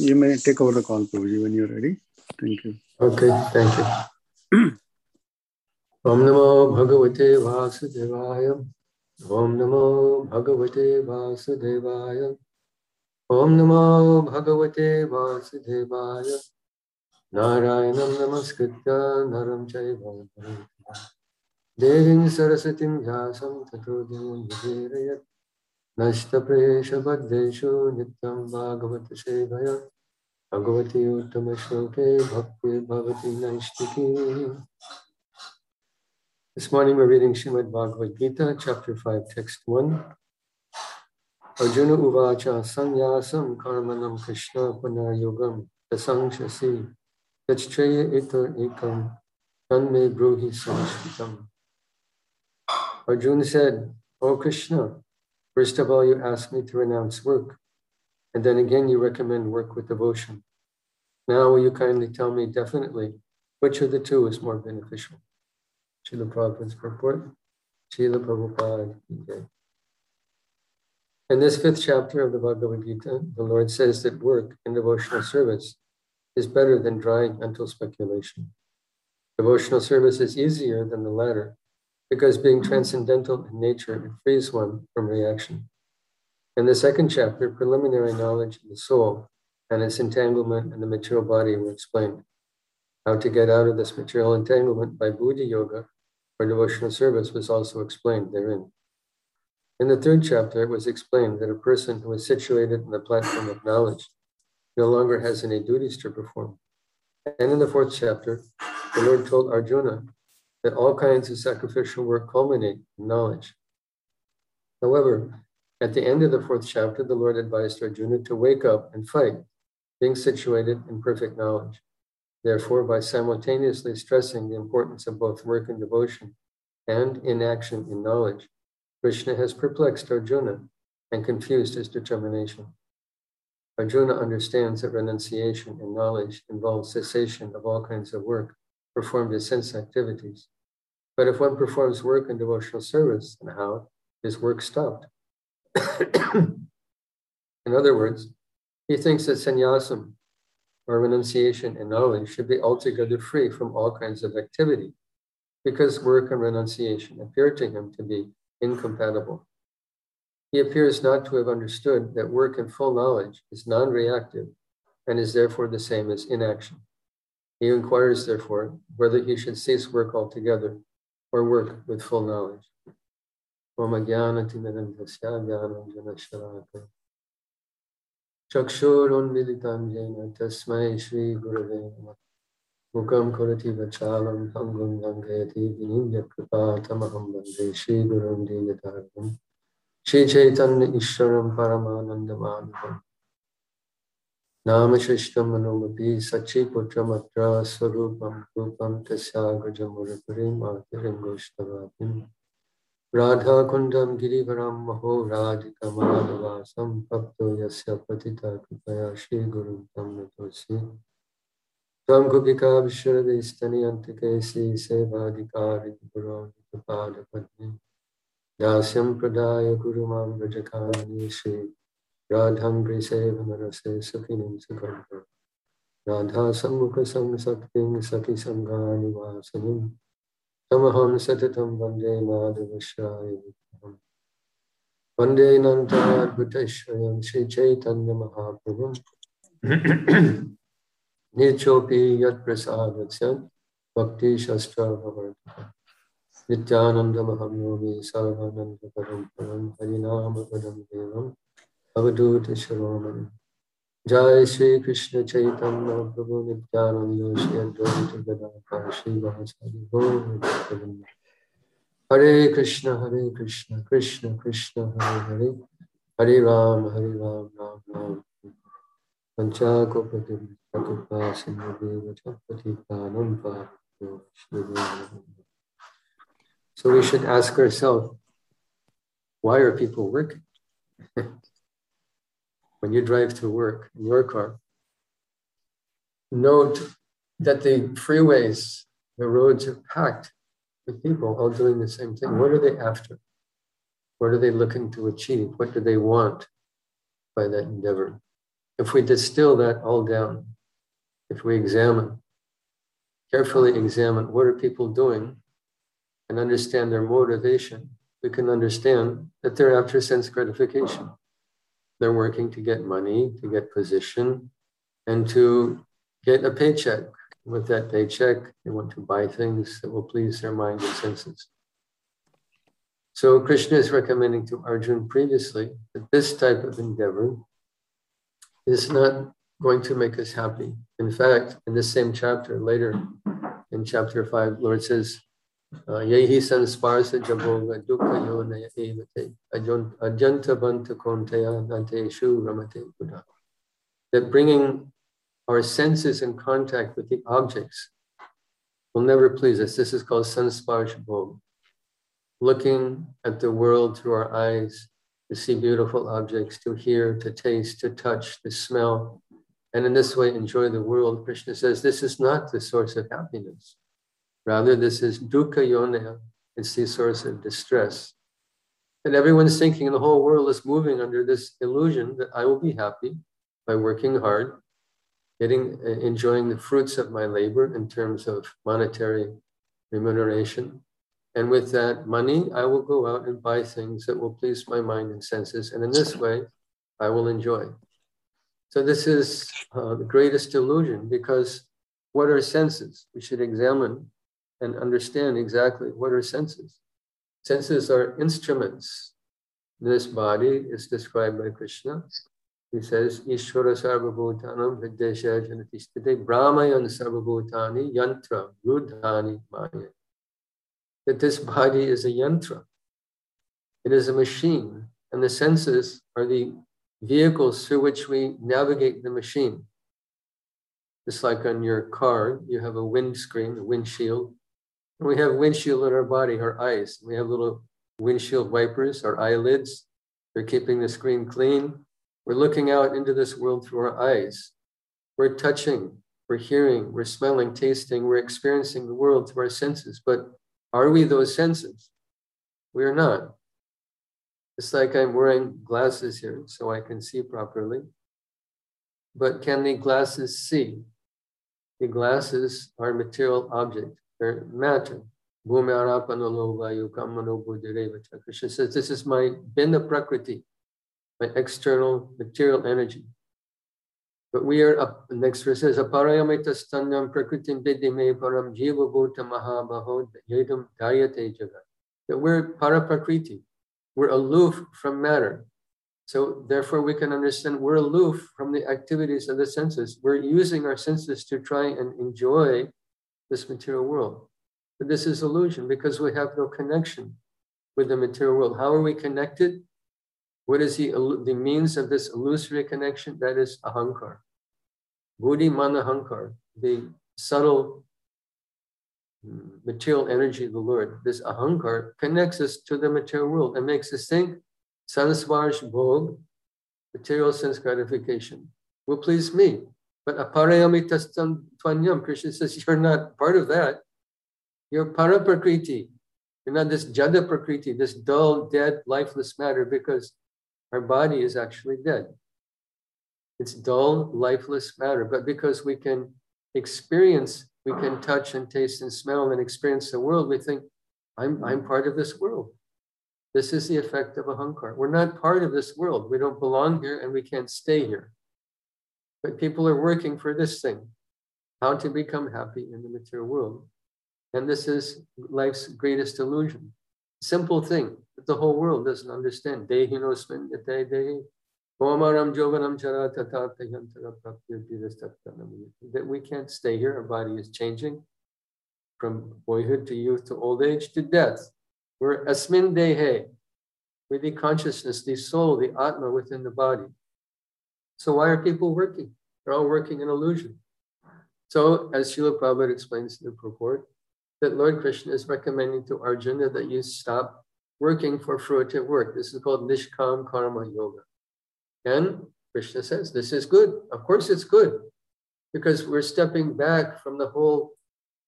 You may take over the call, Prabhuji, when you're ready. Thank you. Okay, thank you. Om Namo Bhagavate Vasudevaya. Om Namo Bhagavate Vasudevaya. Om Namo Bhagavate Vasudevaya. Narayanam Namaskritya Naram Chaiva Devim Sarasatim Vyasam Tato Devam नष्टप्रेषबद्धेषु नित्यं भागवत सेवया भगवती उत्तमश्लोके भक्ति भवति नैष्टिकी This morning we're reading Srimad Bhagavad Gita, chapter 5, text 1. Arjuna Uvacha Sanyasam Karmanam Krishna Punayogam Tasangshasi Yachtraya Itar Ekam Tanme Bruhi Sanshritam. Arjuna said, O Krishna, First of all, you ask me to renounce work, and then again you recommend work with devotion. Now, will you kindly tell me definitely which of the two is more beneficial? Srila Prabhupada's purport. Srila Prabhupada. Okay. In this fifth chapter of the Bhagavad Gita, the Lord says that work in devotional service is better than drying mental speculation. Devotional service is easier than the latter because being transcendental in nature, it frees one from reaction. In the second chapter, preliminary knowledge of the soul and its entanglement in the material body were explained. How to get out of this material entanglement by Buddhi yoga or devotional service was also explained therein. In the third chapter, it was explained that a person who is situated in the platform of knowledge no longer has any duties to perform. And in the fourth chapter, the Lord told Arjuna that all kinds of sacrificial work culminate in knowledge. However, at the end of the fourth chapter, the Lord advised Arjuna to wake up and fight, being situated in perfect knowledge. Therefore, by simultaneously stressing the importance of both work and devotion and inaction in knowledge, Krishna has perplexed Arjuna and confused his determination. Arjuna understands that renunciation in knowledge involves cessation of all kinds of work performed as sense activities. But if one performs work in devotional service, then how is work stopped? in other words, he thinks that sannyasam, or renunciation and knowledge, should be altogether free from all kinds of activity, because work and renunciation appear to him to be incompatible. He appears not to have understood that work in full knowledge is non reactive and is therefore the same as inaction. He inquires, therefore, whether he should cease work altogether or work with full knowledge. चक्षुरुन्मिलितं येन तस्मै श्रीगुरवे नमः मुखं करोति वचालं भङ्गुं लङ्घयति विनिम्य कृपातमहं वन्दे श्रीगुरुं दीनतारकं श्रीचैतन्य ईश्वरं परमानन्दमानवम् नामशिष्टं मनोमपि सच्चिपुत्रमत्र स्वरूपं रूपं तस्याग्रजमुरपुरीं मातरिं गोष्ठवापिं राधाकुण्डं महो राधिकमानवासं भक्तो यस्य पतिता कृपया श्रीगुरुं तं नतोऽसि। त्वं कुपिका विश्वरदैस्तनियन्तिकेसि सेवाधिकारि गुरोपादपद्मे दास्यं प्रदाय गुरुमां व्रजकानि श्री राधं ग्रीसेवनरसे सुखिनीं सुखं राधा सम्मुख संसक्तिं सखि सङ्गानिवासिनीं तमहं सततं वंदे माधवश्राय वंदे नन्ताद्भुतश्वयं श्रीचैतन्यमहाप्रभुं निचोऽपि यत्प्रसादस्य भक्तिशस्त्रभवर्तः नित्यानन्दमहं योगी सर्वानन्दपरं परं हरिनामपदं देवम् अवधूत शिरोमणि जय श्री कृष्ण चैतन्य प्रभु नित्यानंद श्री अद्वैत गदाधर श्री वासुदेव हरे कृष्ण हरे कृष्ण कृष्ण कृष्ण हरे हरे। हरे राम हरे Ram Ram Ram. पावनो So we should ask ourselves, why are people working? when you drive to work in your car, note that the freeways, the roads are packed with people all doing the same thing. What are they after? What are they looking to achieve? What do they want by that endeavor? if we distill that all down, if we examine, carefully examine what are people doing and understand their motivation, we can understand that they're after sense gratification. They're working to get money, to get position, and to get a paycheck. With that paycheck, they want to buy things that will please their mind and senses. So Krishna is recommending to Arjun previously that this type of endeavor is not going to make us happy. In fact, in this same chapter, later in chapter 5, Lord says, Uh, evate ajanta banta konteya nanteshu ramate buddha. That bringing our senses in contact with the objects will never please us. This is called sansparsha bhoga. Looking at the world through our eyes to see beautiful objects, to hear, to taste, to touch, to smell, and in this way enjoy the world. Krishna says this is not the source of happiness. Rather, this is dukkha yona, it's the source of distress. And everyone's thinking and the whole world is moving under this illusion that I will be happy by working hard, getting uh, enjoying the fruits of my labor in terms of monetary remuneration. And with that money, I will go out and buy things that will please my mind and senses. And in this way, I will enjoy. So, this is uh, the greatest illusion because what are senses? We should examine and understand exactly what are senses. Senses are instruments. This body is described by Krishna. He says, Ishvara sarvabhutanam vidyesha janatishtate brahmayan sarvabhutani yantra rudhani maya. That this body is a yantra. It is a machine, and the senses are the vehicles through which we navigate the machine. Just like on your car, you have a windscreen, a windshield, we have windshield in our body, our eyes. We have little windshield wipers, our eyelids. They're keeping the screen clean. We're looking out into this world through our eyes. We're touching, we're hearing, we're smelling, tasting, we're experiencing the world through our senses. But are we those senses? We are not. It's like I'm wearing glasses here so I can see properly. But can the glasses see? The glasses are a material object Yukamanobuderevata. Krishna says, This is my Binda Prakriti, my external material energy. But we are up, next verse says, Aparayamita stanyam prakritim vidime param jiva bhuta mahabaho yedam dayate jagat. That we're paraprakriti, we're aloof from matter. So therefore we can understand we're aloof from the activities of the senses. We're using our senses to try and enjoy this material world. But this is illusion because we have no connection with the material world. How are we connected? What is the, the means of this illusory connection? That is ahankar. Buddhi manahankar, the subtle mm, material energy of the Lord, this ahankar connects us to the material world and makes us think sansvarsh bhog, material sense gratification, will please me. But aparayamitastam tvanyam, Krishna says, you're not part of that. You're paraprakriti. You're not this jada prakriti, this dull, dead, lifeless matter, because our body is actually dead. It's dull, lifeless matter. But because we can experience, we can touch and taste and smell and experience the world, we think, I'm, I'm part of this world. This is the effect of ahankar. We're not part of this world. We don't belong here and we can't stay here. But people are working for this thing how to become happy in the material world. And this is life's greatest illusion. Simple thing that the whole world doesn't understand. Dehinosmin dehi. That we can't stay here. Our body is changing from boyhood to youth to old age to death. We're asmin dehe. We're the consciousness, the soul, the atma within the body. So why are people working? They're all working in illusion. So, as Srila Prabhupada explains in the purport, that Lord Krishna is recommending to Arjuna that you stop working for fruitive work. This is called Nishkam Karma Yoga. And Krishna says, this is good. Of course, it's good because we're stepping back from the whole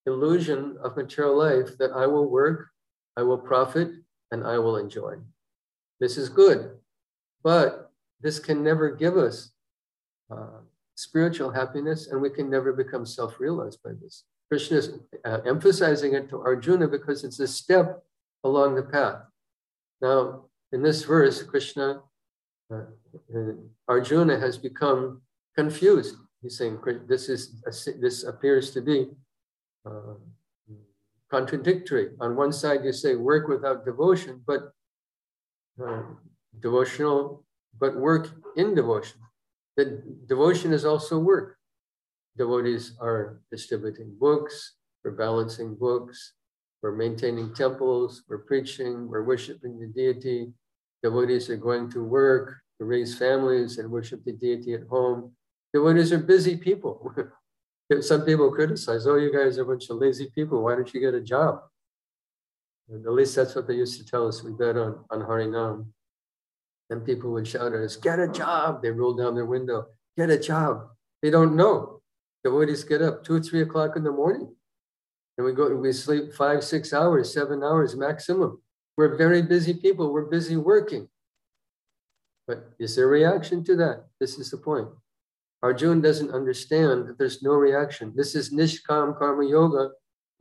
illusion of material life that I will work, I will profit, and I will enjoy. This is good. But this can never give us uh, spiritual happiness, and we can never become self realized by this. Krishna is uh, emphasizing it to Arjuna because it's a step along the path. Now, in this verse, Krishna, uh, uh Arjuna has become confused. He's saying this is this appears to be uh, contradictory. On one side, you say work without devotion, but uh, devotional, but work in devotion. The devotion is also work. Devotees are distributing books, we're balancing books, we're maintaining temples, we're preaching, we're worshiping the deity. Devotees are going to work to raise families and worship the deity at home. Devotees are busy people. Some people criticize, oh, you guys are a bunch of lazy people. Why don't you get a job? And at least that's what they used to tell us. We bet on, on Harinam. And people would shout at us, get a job. They roll down their window, get a job. They don't know. The Devotees get up two or three o'clock in the morning. And we go, we sleep five, six hours, seven hours maximum. We're very busy people. We're busy working. But is there a reaction to that? This is the point. Arjun doesn't understand that there's no reaction. This is Nishkam Karma Yoga,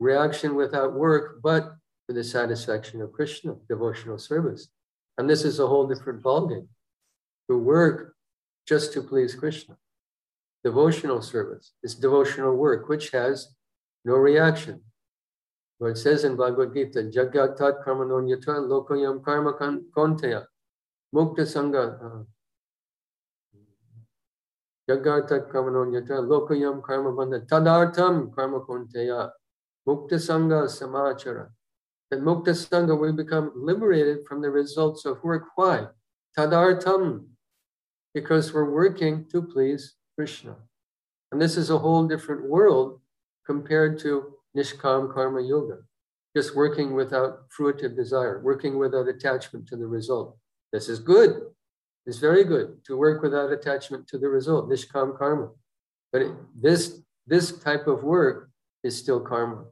reaction without work, but for the satisfaction of Krishna, devotional service. And this is a whole different ballgame. To work just to please Krishna. Devotional service is devotional work, which has no reaction. What it says in Bhagavad Gita, Jagat Tat Karmanonyata Lokayam Karma Konteya Mukta Sangha uh, Jagarta Karmanonyata Lokayam Karma Bandha Tadartam Karma Konteya Mukta Sangha Samachara. That Mukta Sangha will become liberated from the results of work. Why? Tadartam. Because we're working to please Krishna. And this is a whole different world compared to Nishkam Karma Yoga, just working without fruitive desire, working without attachment to the result. This is good. It's very good to work without attachment to the result, nishkam karma. But it, this, this type of work is still karma.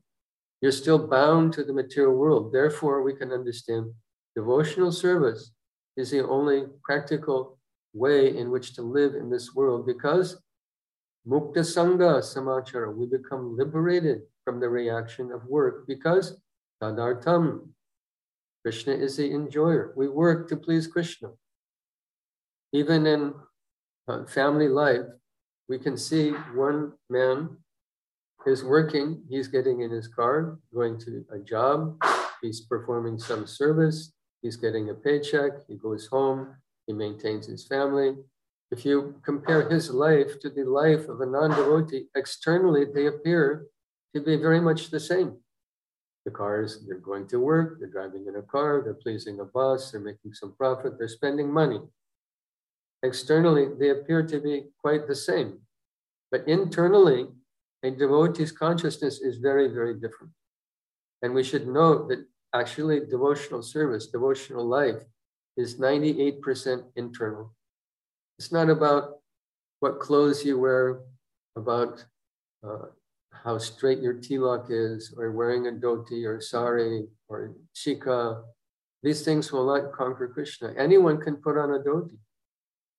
You're still bound to the material world. Therefore, we can understand devotional service is the only practical way in which to live in this world because mukta sangha samachara, we become liberated from the reaction of work because tadartam, Krishna is the enjoyer. We work to please Krishna. Even in uh, family life, we can see one man is working, he's getting in his car, going to a job, he's performing some service, he's getting a paycheck, he goes home, he maintains his family. If you compare his life to the life of a non devotee, externally they appear to be very much the same. The cars, they're going to work, they're driving in a car, they're pleasing a boss, they're making some profit, they're spending money externally they appear to be quite the same. But internally, a devotee's consciousness is very, very different. And we should note that actually devotional service, devotional life is 98% internal. It's not about what clothes you wear, about uh, how straight your tilak is, or wearing a dhoti or sari or shikha. These things will not conquer Krishna. Anyone can put on a dhoti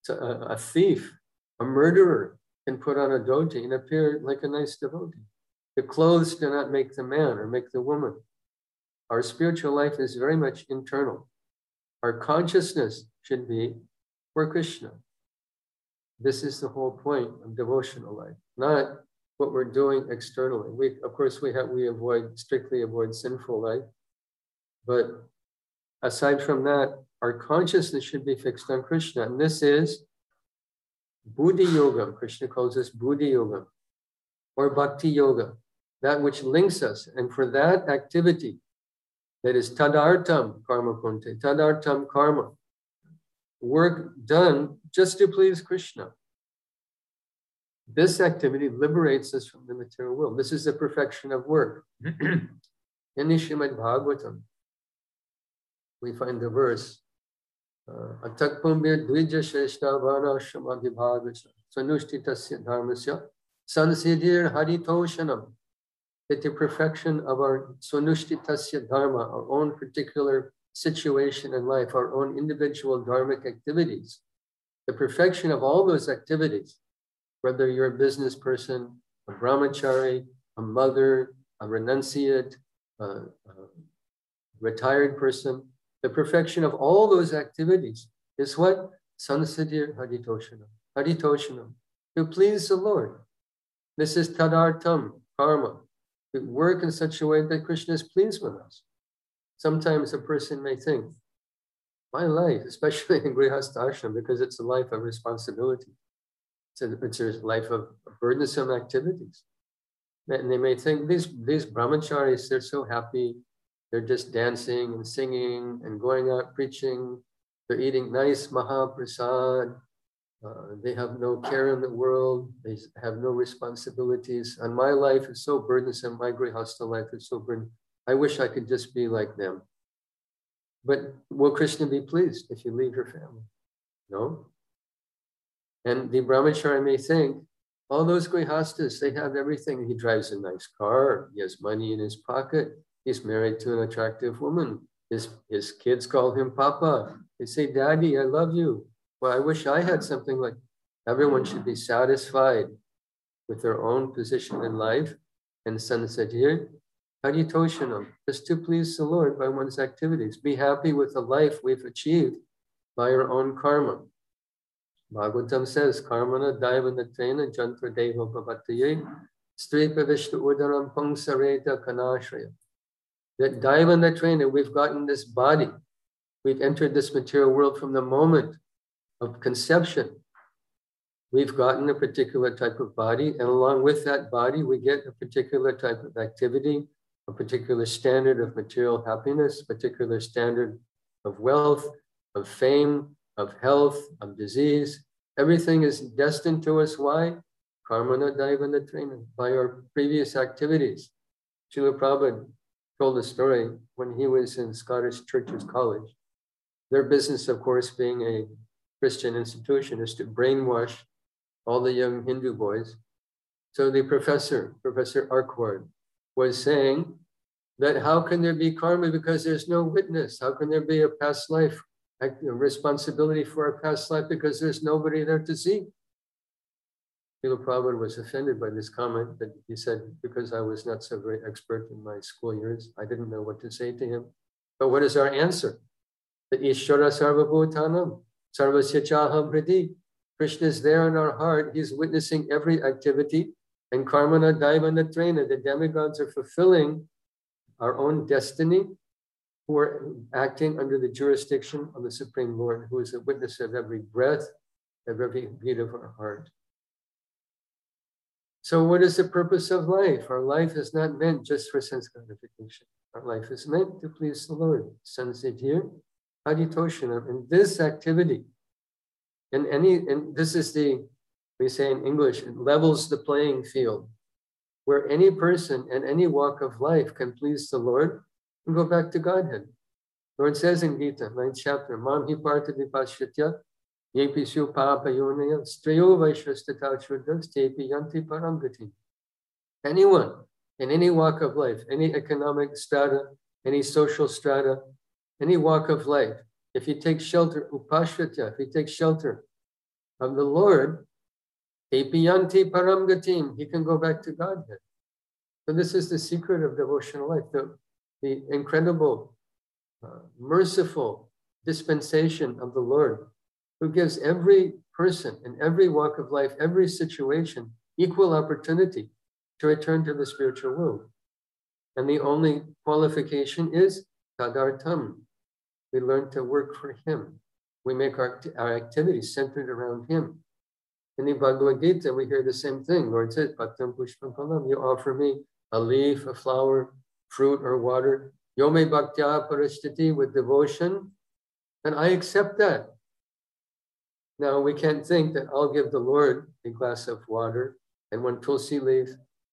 a, a thief, a murderer can put on a dhoti and appear like a nice devotee. The clothes do not make the man or make the woman. Our spiritual life is very much internal. Our consciousness should be for Krishna. This is the whole point of devotional life, not what we're doing externally. We, of course, we have we avoid strictly avoid sinful life, but aside from that, our consciousness should be fixed on Krishna. And this is Buddhi Yoga. Krishna calls this Buddhi Yoga or Bhakti Yoga, that which links us. And for that activity, that is tadartam karma kunte, tadartam karma, work done just to please Krishna. This activity liberates us from the material world. This is the perfection of work. In Srimad Bhagavatam, we find the verse अथक्पुम्बे द्विजश्रेष्ठाभानाश्रमाधिभाग sanushtitasya dharmasya sansiddhir haritoshanam that the perfection of our tasya dharma, our own particular situation in life, our own individual dharmic activities, the perfection of all those activities whether you're a business person, a brahmachari, a mother, a renunciate, a, a retired person, the perfection of all those activities is what? Sansadir Haditoshanam. Haditoshanam. To please the Lord. This is tadartam, karma. To work in such a way that Krishna is pleased with us. Sometimes a person may think, my life, especially in Grihastha because it's a life of responsibility. It's a, it's a life of burdensome activities. And they may think these, these brahmacharis, they're so happy. They're just dancing and singing and going out preaching. They're eating nice mahaprasad. Uh, they have no care in the world. They have no responsibilities. And my life is so burdensome. My grihastha life is so burdensome. I wish I could just be like them. But will Krishna be pleased if you leave your family? No. And the brahmachari may think, all those grihastas, they have everything. He drives a nice car, he has money in his pocket, he's married to an attractive woman. His, his kids call him Papa. They say, Daddy, I love you. Well, I wish I had something like everyone should be satisfied with their own position in life. And the son said here, Haritoshanam, just to please the Lord by one's activities. Be happy with the life we've achieved by our own karma. Bhagavatam says, Karmana daivanatena jantra deva bhavataye stripa vishnu udaram pangsareta kanashraya. That daivanatena, we've gotten this body. We've entered this material world from the moment of conception. We've gotten a particular type of body, and along with that body, we get a particular type of activity, a particular standard of material happiness, particular standard of wealth, of fame, of health, of disease. Everything is destined to us. Why? Karma Karmana Daivana training, by our previous activities. Srila Prabhupada told a story when he was in Scottish Churches College. Their business, of course, being a Christian institution, is to brainwash all the young Hindu boys. So the professor, Professor Urquhart, was saying that how can there be karma because there's no witness? How can there be a past life, a responsibility for a past life because there's nobody there to see? Srila Prabhupada was offended by this comment that he said, because I was not so very expert in my school years, I didn't know what to say to him. But what is our answer? That Ishvara Sarvabhutanam, Sarvasya Chaham Hridi. Krishna is there in our heart. He's witnessing every activity and Karmana Daivana Trena, the demigods are fulfilling our own destiny, who are acting under the jurisdiction of the Supreme Lord, who is a witness of every breath, of every beat of our heart. So, what is the purpose of life? Our life is not meant just for sense gratification. Our life is meant to please the Lord. Sunset here, Aditoshanam. In this activity, in any, and this is the we say in English, it levels the playing field where any person and any walk of life can please the Lord and go back to Godhead. Lord says in Gita, ninth chapter, Mam hi parta vipashyatya, yepishu papayonaya, strayo vaishvastata shuddhas, tepi yanti parangati. Anyone in any walk of life, any economic strata, any social strata, any walk of life, if you take shelter, upashyatya, if you take shelter of the Lord, Epiyanti paramgatim, he can go back to Godhead. So this is the secret of devotional life, the, the incredible, uh, merciful dispensation of the Lord, who gives every person in every walk of life, every situation, equal opportunity to return to the spiritual world. And the only qualification is tadartam. We learn to work for Him. We make our, our activities centered around Him. In the Bhagavad Gita, we hear the same thing. Lord says, Bhaktam Pushpam Palam, you offer me a leaf, a flower, fruit, or water. Yome Bhaktya Parishtiti with devotion, and I accept that. Now, we can't think that I'll give the Lord a glass of water and one tulsi leaf,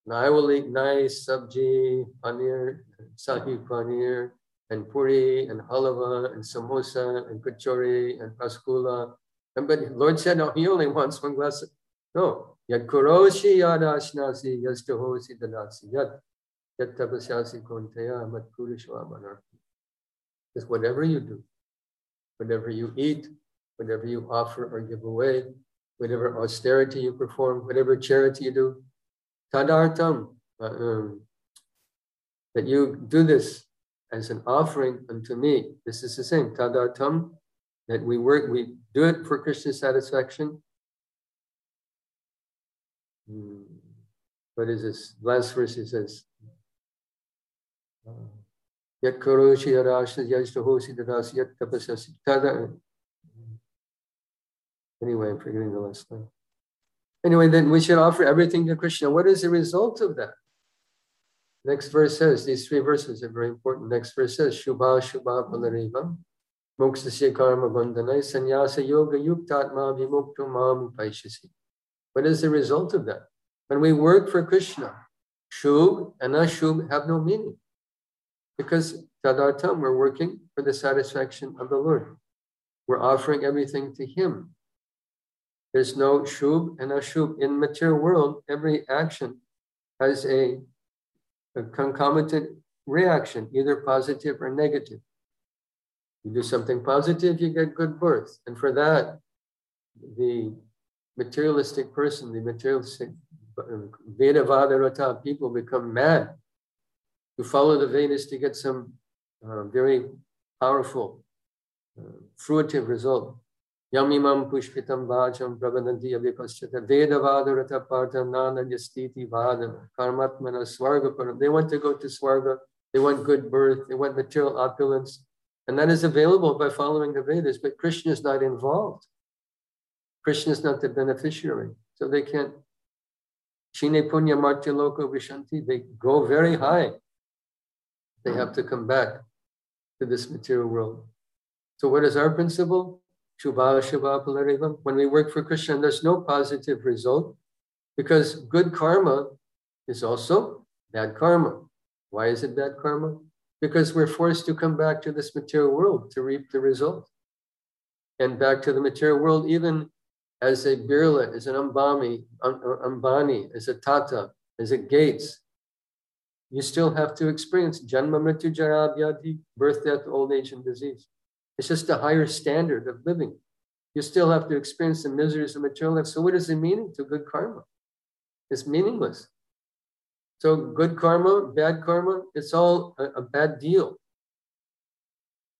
and I will eat nice sabji, paneer, shahi paneer, and puri, and halava, and samosa, and kachori, and paskula, and but Lord said, no, he only wants one glass. Of, no. Yad kuroshi yad ashnasi yastahosi danasi yad yad tapasyasi konteya mat purishwa Just whatever you do, whatever you eat, whatever you offer or give away, whatever austerity you perform, whatever charity you do, tadartam, uh, um, that you do this as an offering unto me. This is the same, tadartam, that we work, we do it for Krishna's satisfaction. Hmm. What is this? Last verse he says, Yat karoshi yarashna yajtahosi dadas yat tapasasi. Anyway, I'm forgetting the last line. Anyway, then we should offer everything to Krishna. What is the result of that? Next verse says, these three verses are very important. Next verse says, Shubha Shubha Balarivam, Moksasya Karma Bandhanai, Sanyasa Yoga Yuktatma Vimukto Mam Paishasi. What is the result of that? When we work for Krishna, Shub and Ashub have no meaning. Because Tadartam, we're working for the satisfaction of the Lord. We're offering everything to Him. There's no Shub and Ashub. In material world, every action has a a concomitant reaction, either positive or negative. You do something positive, you get good birth. And for that, the materialistic person, the materialistic Veda Vadarata people become mad to follow the Vedas to get some uh, very powerful, uh, fruitive result. Yamimam pushpitam vacham prabhadanti avipaschata vedavadarata partam nananyastiti vadam karmatmana swarga They want to go to swarga. They want good birth. They want material opulence. And that is available by following the Vedas, but Krishna is not involved. Krishna is not the beneficiary. So they can't. Chine punya martya loka vishanti. They go very high. They have to come back to this material world. So what is our principle? Shubha Shubha Palarivam. When we work for Krishna, there's no positive result because good karma is also bad karma. Why is it bad karma? Because we're forced to come back to this material world to reap the result. And back to the material world, even as a Birla, as an Ambani, um, uh, Ambani, as a Tata, as a Gates, you still have to experience Janma Mrityu Jara birth, death, old age, and disease. It's just a higher standard of living. You still have to experience the miseries of material life. So, what is the meaning to good karma? It's meaningless. So, good karma, bad karma, it's all a, a bad deal.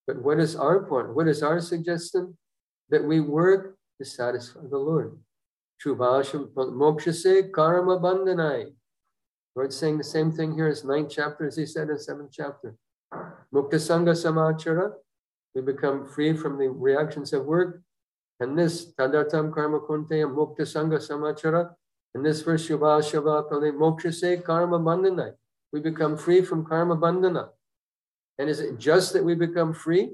But what is our point? What is our suggestion? That we work to satisfy the Lord. Mokshase karma bandhanai. Lord's saying the same thing here as ninth chapter as he said in seventh chapter. Mukta sangha samachara we become free from the reactions of work. And this tadartam karma kunteya mukta sangha samachara. And this verse moksha se karma bandhana. We become free from karma bandhana. And is it just that we become free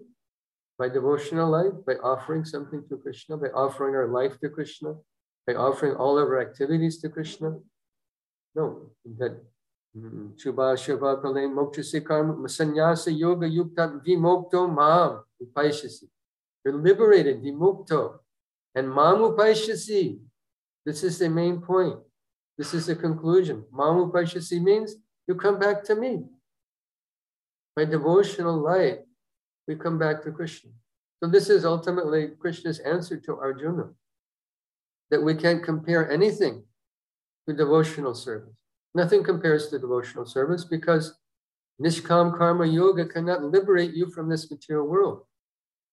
by devotional life, by offering something to Krishna, by offering our life to Krishna, by offering all of our activities to Krishna? No, that Mm-hmm. Shubha Shubha Pralay Mokshasi Karma Sanyasa Yoga Yukta Vimukto Mam Upaishasi. You're liberated, Vimukto. And Mam Upaishasi. This is the main point. This is the conclusion. Mam Upaishasi means you come back to me. By devotional life, we come back to Krishna. So this is ultimately Krishna's answer to Arjuna. That we can't compare anything to devotional service. Nothing compares to devotional service because Nishkam Karma Yoga cannot liberate you from this material world.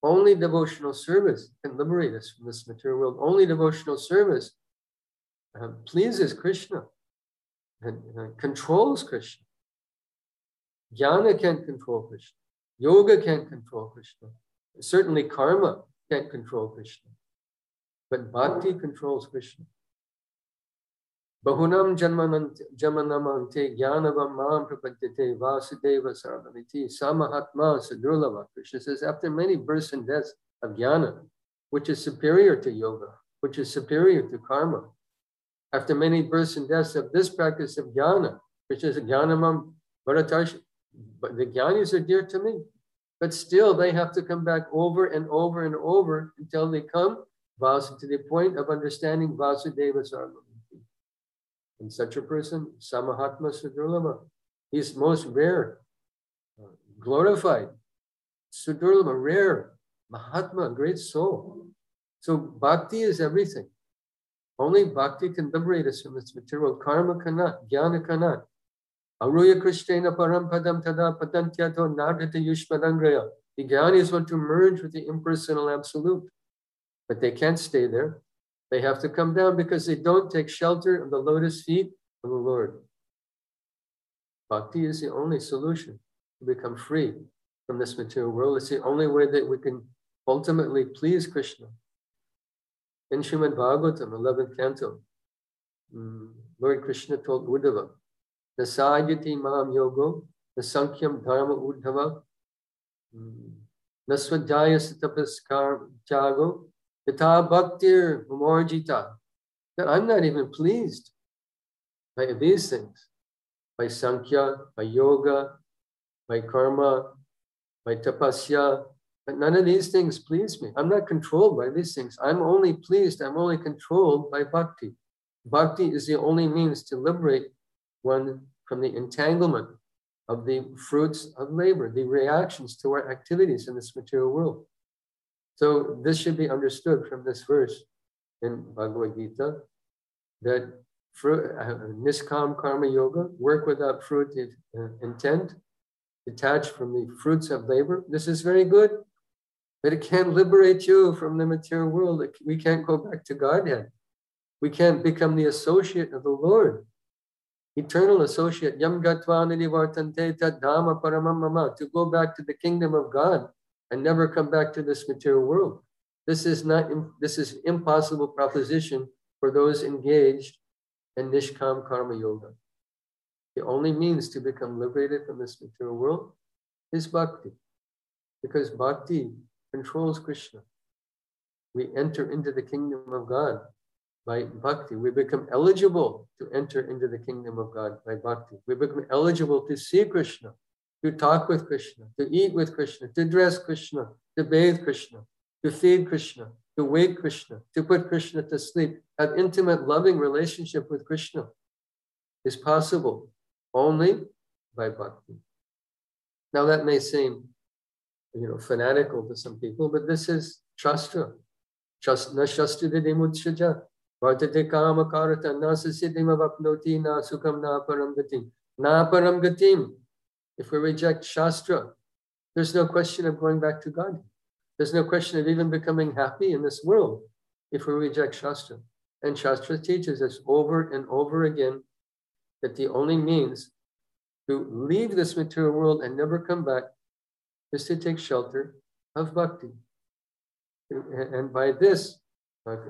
Only devotional service can liberate us from this material world. Only devotional service uh, pleases Krishna and uh, controls Krishna. Jnana can't control Krishna. Yoga can't control Krishna. Certainly, karma can't control Krishna. But bhakti controls Krishna. Bahunam jamanamante jnanavam mam prapadyate vasudeva sarvamiti samahatma sadurlava. Krishna says, after many births and deaths of jnana, which is superior to yoga, which is superior to karma, after many births and deaths of this practice of jnana, which is jnanamam bharatash, but the jnanis are dear to me. But still, they have to come back over and over and over until they come to the point of understanding Vasudeva Sarvamiti. And such a person, Samahatma Sudurlama, he's most rare, uh, glorified. Sudurlama, rare, Mahatma, great soul. So bhakti is everything. Only bhakti can liberate us from this material. Karma cannot, jnana cannot. Aruya Krishnena param padam tada padantyato nadhata yushmadangraya. The jnanis want to merge with the impersonal absolute, but they can't stay there. They have to come down because they don't take shelter of the lotus feet of the Lord. Bhakti is the only solution to become free from this material world. It's the only way that we can ultimately please Krishna. In Srimad Bhagavatam, 11th canto, mm, Lord Krishna told Uddhava, Nasayati mam yogo, nasankyam dharma uddhava, mm, naswadhyaya satapaskar jago, yata bhaktir mumorjita. That I'm not even pleased by these things, by sankhya, by yoga, by karma, by tapasya, but none of these things please me. I'm not controlled by these things. I'm only pleased, I'm only controlled by bhakti. Bhakti is the only means to liberate one from the entanglement of the fruits of labor, the reactions to our activities in this material world. So this should be understood from this verse in Bhagavad Gita that fruit, uh, nishkam karma yoga, work without fruit uh, intent, detached from the fruits of labor. This is very good but it can't liberate you from the material world. We can't go back to Godhead. We can't become the associate of the Lord, eternal associate. Yam gatva ninivartante tat dhamma paramam mama, to go back to the kingdom of God and never come back to this material world. This is not. This is impossible proposition for those engaged in nishkam karma yoga. The only means to become liberated from this material world is bhakti, because bhakti controls Krishna. We enter into the kingdom of God by bhakti. We become eligible to enter into the kingdom of God by bhakti. We become eligible to see Krishna, to talk with Krishna, to eat with Krishna, to dress Krishna, to bathe Krishna, to feed Krishna, to wake Krishna, to put Krishna to sleep, have intimate, loving relationship with Krishna is possible only by bhakti. Now that may seem you know, fanatical to some people, but this is Shastra. Shastra Dimutshaja. Vartate Kama Karata Na Sasiddhim Avapnoti Na Sukham Na Param Gatim. Na Param Gatim. If we reject Shastra, there's no question of going back to God. There's no question of even becoming happy in this world if we reject Shastra. And Shastra teaches us over and over again that the only means to leave this material world and never come back is to take shelter of bhakti. And by this,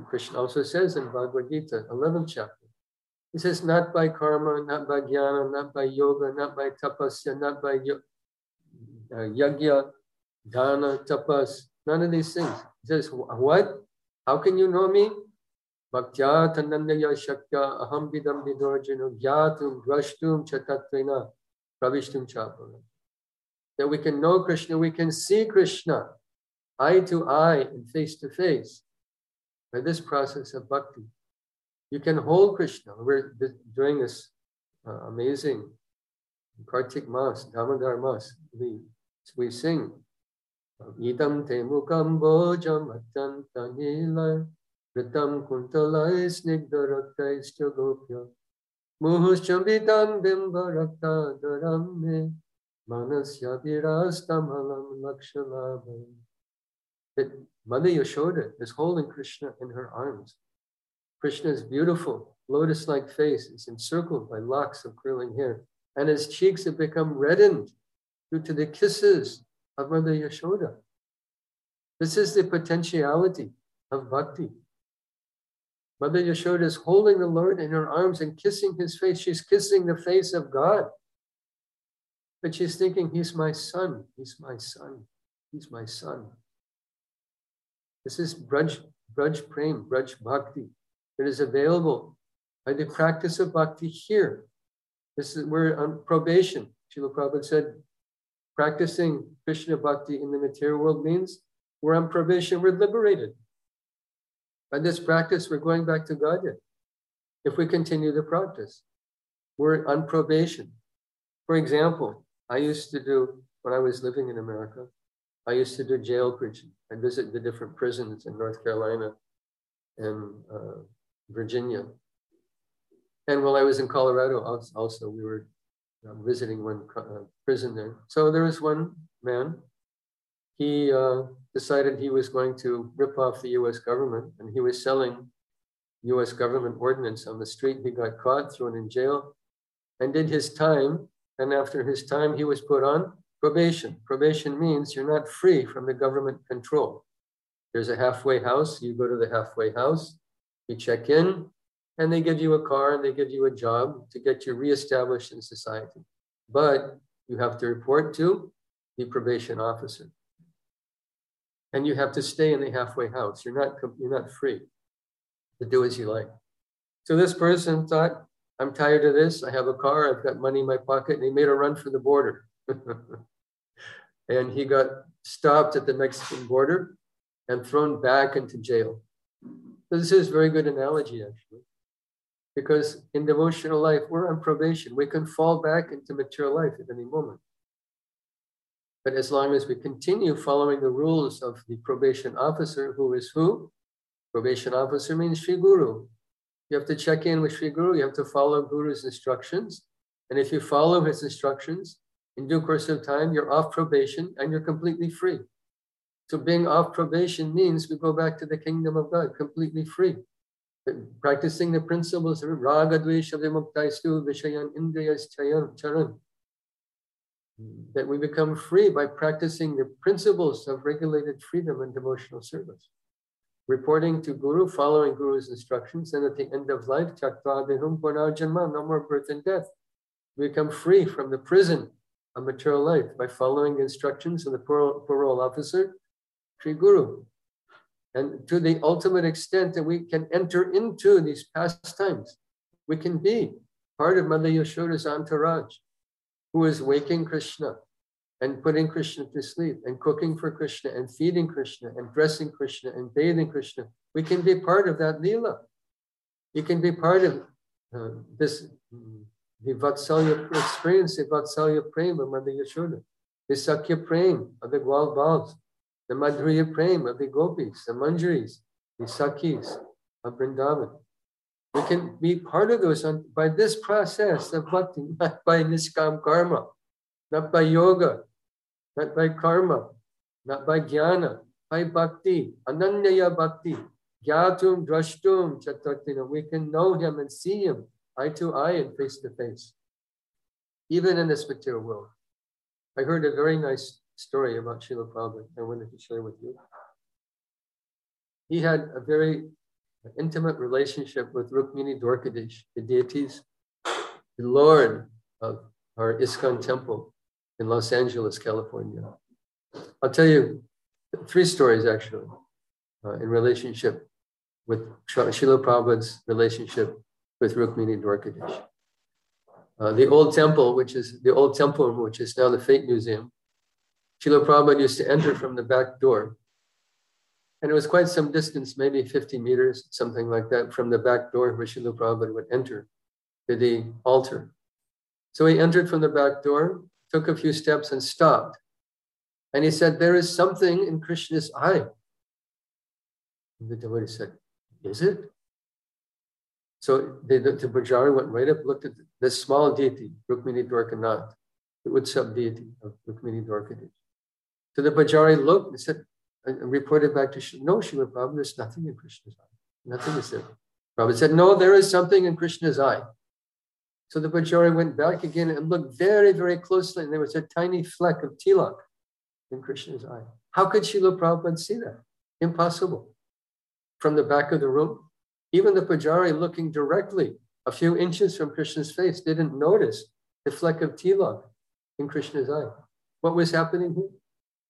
Krishna also says in Bhagavad Gita, 11th chapter, he says, not by karma, not by jnana, not by yoga, not by tapasya, not by uh, yagya, dana, tapas, none of these things. He says, what? How can you know me? Bhaktya tanandaya shakya aham vidam vidorjano gyatum drashtum chatatvena pravishtum chapara that we can know Krishna, we can see Krishna eye to eye and face to face by this process of bhakti. You can hold Krishna. We're doing this uh, amazing Kartik Mas, Damodar Mas. We, we sing. Idam te mukam bojam atanta nilai Ritam kuntalai snigdarakta istagopya Muhus chambitam bimba rakta dharam me Manasya virastamalam lakshalabham. That Mother Yashoda is holding Krishna in her arms. Krishna's beautiful lotus-like face is encircled by locks of curling hair, and his cheeks have become reddened due to the kisses of Mother Yashoda. This is the potentiality of bhakti. Mother Yashoda is holding the Lord in her arms and kissing his face. She's kissing the face of God. But she's thinking, he's my son, he's my son, he's my son. This is Braj, Braj Prem, Braj Bhakti that is available by the practice of bhakti here. This is we're on probation. Srila Prabhupada said, practicing Krishna bhakti in the material world means we're on probation, we're liberated. By this practice, we're going back to Godhead. If we continue the practice, we're on probation. For example, I used to do, when I was living in America, I used to do jail preaching. I'd visit the different prisons in North Carolina and uh, Virginia. And while I was in Colorado, also, we were uh, visiting one uh, prison there. So there was one man, he uh, decided he was going to rip off the US government and he was selling US government ordnance on the street. He got caught, thrown in jail, and did his time. And after his time, he was put on probation. Probation means you're not free from the government control. There's a halfway house, you go to the halfway house, you check in, and they give you a car and they give you a job to get you reestablished in society. But you have to report to the probation officer. And you have to stay in the halfway house. You're not, you're not free to do as you like. So this person thought, I'm tired of this. I have a car, I've got money in my pocket, and he made a run for the border. and he got stopped at the Mexican border and thrown back into jail. This is very good analogy, actually, because in devotional life, we're on probation. We can fall back into material life at any moment. But as long as we continue following the rules of the probation officer, who is who? Probation officer means Sri Guru. You have to check in with Sri Guru. You have to follow Guru's instructions. And if you follow his instructions, in due course of time, you're off probation and you're completely free. So being off probation means we go back to the kingdom of God, completely free. Practicing the principles of Raga Dvesha Vimuktaistu Vishayan Indriyas Charan. That we become free by practicing the principles of regulated freedom and devotional service. Reporting to Guru, following Guru's instructions, and at the end of life, Chaktva Janma, no more birth and death. We become free from the prison of material life by following the instructions of the parole officer, Sri Guru. And to the ultimate extent that we can enter into these pastimes, we can be part of Mother Yashoda's entourage, who is waking Krishna and putting Krishna to sleep and cooking for Krishna and feeding Krishna and dressing Krishna and bathing Krishna. We can be part of that Leela. You can be part of uh, this the Vatsalya experience, the Vatsalya Prem of Mother Yashoda, the Sakya Prem of the Gwal Bals, the Madhurya Prem of the Gopis, the Manjaris, the Sakis of Vrindavan. We can be part of those on, by this process of bhakti, not by nishkam karma, not by yoga, not by karma, not by jnana, by bhakti, ananyaya bhakti, gyatum drashtum chatartina. We can know him and see him eye to eye and face to face, even in this material world. I heard a very nice story about Prabhupada I wanted to share with you. He had a very intimate relationship with Rukmini Dwarkadish, the deities, the Lord of our ISKCON temple in Los Angeles, California. I'll tell you three stories actually uh, in relationship with Srila Prabhupada's relationship with Rukmini Dwarkadish. Uh, the old temple, which is the old temple, which is now the Fate Museum, Srila Prabhupada used to enter from the back door. And it was quite some distance, maybe 50 meters, something like that, from the back door where Srila Prabhupada would enter to the altar. So he entered from the back door, took a few steps, and stopped. And he said, There is something in Krishna's eye. And the devotee said, Is it? So the, the, the Pujari went right up, looked at this small deity, Rukmini Dwarkanath, the Utsab deity of Rukmini Dwarkadish. So the Pujari looked and said, and reported back to Shri, no, Srila Prabhupada, there's nothing in Krishna's eye. Nothing is there. Prabhupada said, no, there is something in Krishna's eye. So the Pujari went back again and looked very, very closely, and there was a tiny fleck of tilak in Krishna's eye. How could Srila Prabhupada see that? Impossible. From the back of the room, even the Pujari looking directly a few inches from Krishna's face didn't notice the fleck of tilak in Krishna's eye. What was happening here?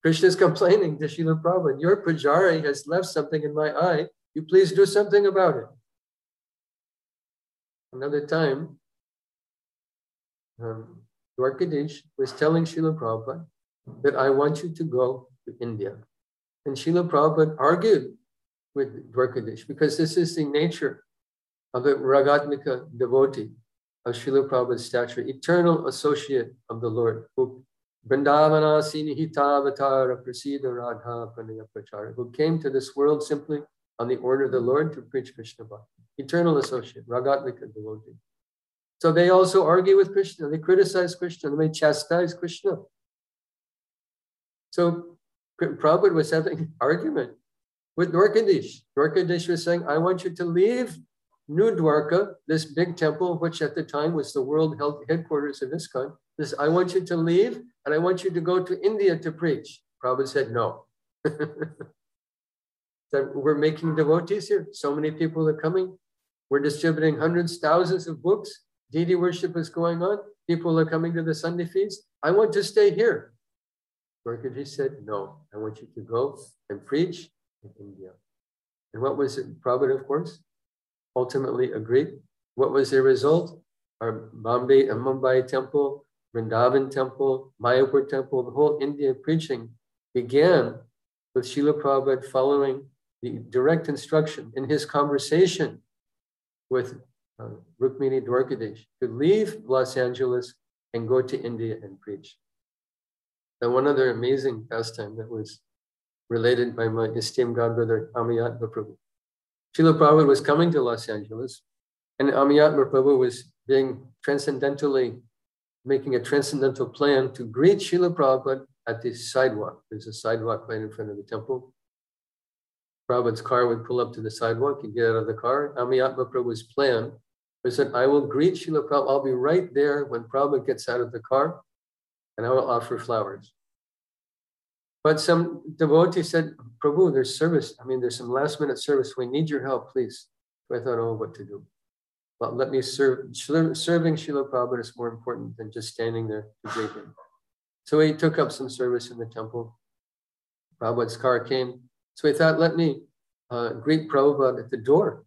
Krishna is complaining to Srila Prabhupada, your Pujari has left something in my eye. You please do something about it. Another time, um, Dwarkadish was telling Srila Prabhupada that I want you to go to India. And Srila Prabhupada argued with Dwarkadish because this is the nature of a Ragatmika devotee of Srila Prabhupada's stature, eternal associate of the Lord, who Vrindavana Sinihitavatara Prasida Radha Pranaya who came to this world simply on the order of the Lord to preach Krishna Bhakti. eternal associate, Ragatmika devotee. So they also argue with Krishna. They criticize Krishna. They chastise Krishna. So Prabhupada was having argument with Dwarkadish. Dwarkadish was saying, I want you to leave New Dwarka, this big temple, which at the time was the world headquarters of ISKCON. I want you to leave and I want you to go to India to preach. Prabhupada said, no. that we're making devotees here. So many people are coming. We're distributing hundreds, thousands of books. Deity worship is going on. People are coming to the Sunday feast. I want to stay here. Dwarkadish said, no, I want you to go and preach in India. And what was it? Prabhupada, of course, ultimately agreed. What was the result? Our Bombay and Mumbai temple, Vrindavan temple, Mayapur temple, the whole India preaching began with Srila Prabhupada following the direct instruction in his conversation with uh, Rukmini Dwarkadish to leave Los Angeles and go to India and preach. And one other amazing pastime that was related by my esteemed godbrother Amiyatma Prabhu. Srila Prabhupada was coming to Los Angeles, and Amiyatma Prabhu was being transcendentally making a transcendental plan to greet Srila Prabhupada at the sidewalk. There's a sidewalk right in front of the temple. Prabhupada's car would pull up to the sidewalk, he'd get out of the car. Amiyatma Prabhu's plan was that I will greet Srila Prabhupada. I'll be right there when Prabhupada gets out of the car, and I will offer flowers. But some devotee said, Prabhu, there's service. I mean, there's some last minute service. We need your help, please. So I thought, oh, what to do? Well, let me serve. Serving Srila Prabhupada is more important than just standing there to greet him. So he took up some service in the temple. Prabhupada's car came. So he thought, let me uh, greet Prabhupada at the door.